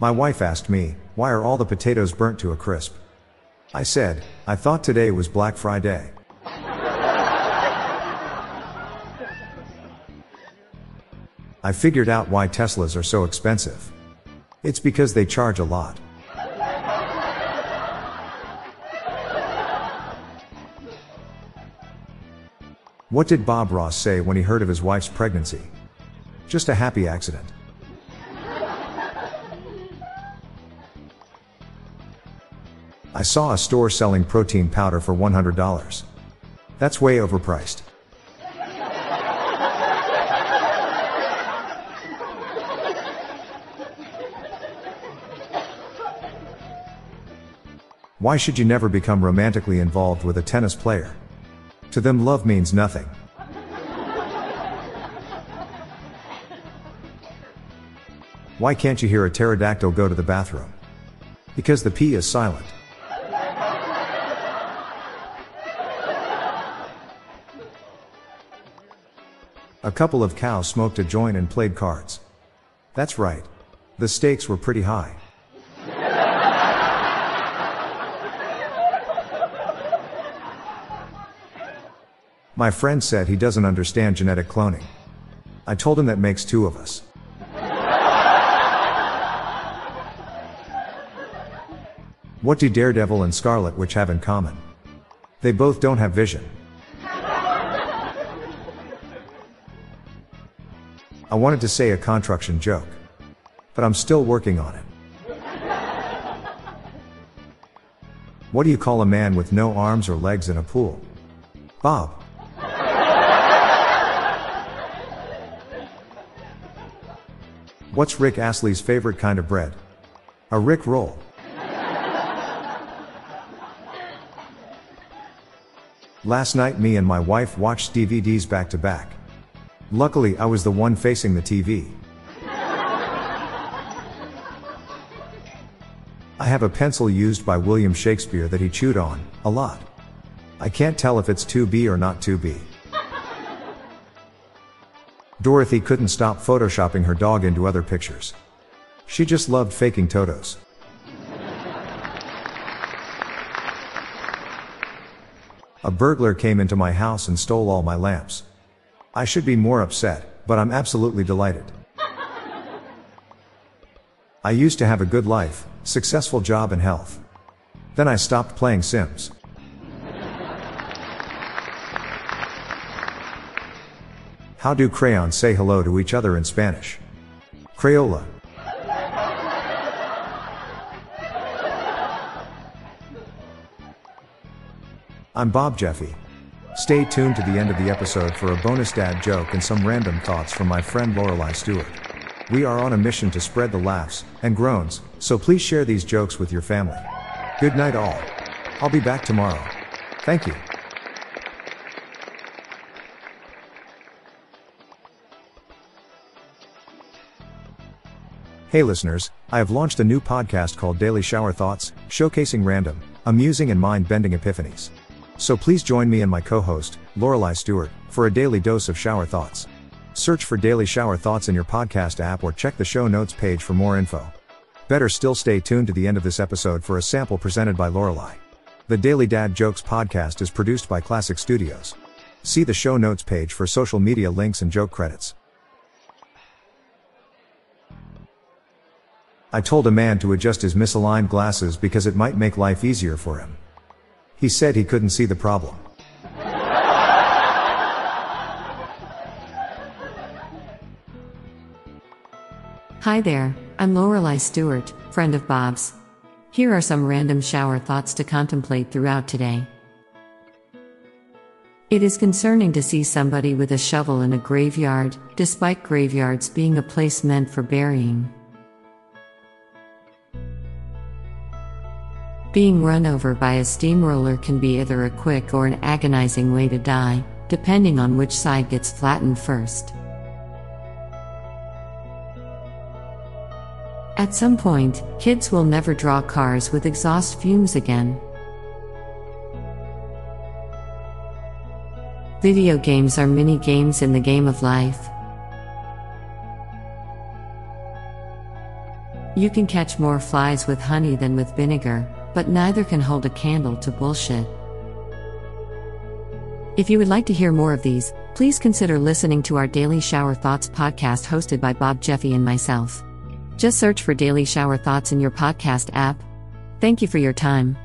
My wife asked me, why are all the potatoes burnt to a crisp? I said, I thought today was Black Friday. I figured out why Teslas are so expensive. It's because they charge a lot. What did Bob Ross say when he heard of his wife's pregnancy? Just a happy accident. I saw a store selling protein powder for $100. That's way overpriced. Why should you never become romantically involved with a tennis player? To them, love means nothing. Why can't you hear a pterodactyl go to the bathroom? Because the P is silent. A couple of cows smoked a joint and played cards. That's right. The stakes were pretty high. My friend said he doesn't understand genetic cloning. I told him that makes two of us. What do Daredevil and Scarlet Witch have in common? They both don't have vision. Wanted to say a construction joke. But I'm still working on it. What do you call a man with no arms or legs in a pool? Bob. What's Rick Astley's favorite kind of bread? A Rick roll. Last night, me and my wife watched DVDs back to back. Luckily, I was the one facing the TV. I have a pencil used by William Shakespeare that he chewed on, a lot. I can't tell if it's 2B or not 2B. Dorothy couldn't stop photoshopping her dog into other pictures. She just loved faking Totos. A burglar came into my house and stole all my lamps. I should be more upset, but I'm absolutely delighted. I used to have a good life, successful job and health. Then I stopped playing Sims. How do crayons say hello to each other in Spanish? Crayola. I'm Bob Jeffy. Stay tuned to the end of the episode for a bonus dad joke and some random thoughts from my friend Lorelai Stewart. We are on a mission to spread the laughs and groans, so please share these jokes with your family. Good night, all. I'll be back tomorrow. Thank you. Hey listeners, I have launched a new podcast called Daily Shower Thoughts, showcasing random, amusing and mind-bending epiphanies. So please join me and my co-host, Lorelai Stewart, for a daily dose of shower thoughts. Search for Daily Shower Thoughts in your podcast app or check the show notes page for more info. Better still stay tuned to the end of this episode for a sample presented by Lorelai. The Daily Dad Jokes podcast is produced by Classic Studios. See the show notes page for social media links and joke credits. I told a man to adjust his misaligned glasses because it might make life easier for him. He said he couldn't see the problem. Hi there, I'm Lorelai Stewart, friend of Bob's. Here are some random shower thoughts to contemplate throughout today. It is concerning to see somebody with a shovel in a graveyard, despite graveyards being a place meant for burying. Being run over by a steamroller can be either a quick or an agonizing way to die, depending on which side gets flattened first. At some point, kids will never draw cars with exhaust fumes again. Video games are mini games in the game of life. You can catch more flies with honey than with vinegar, but neither can hold a candle to bullshit. If you would like to hear more of these, please consider listening to our Daily Shower Thoughts podcast hosted by Bob Jeffy and myself. Just search for Daily Shower Thoughts in your podcast app. Thank you for your time.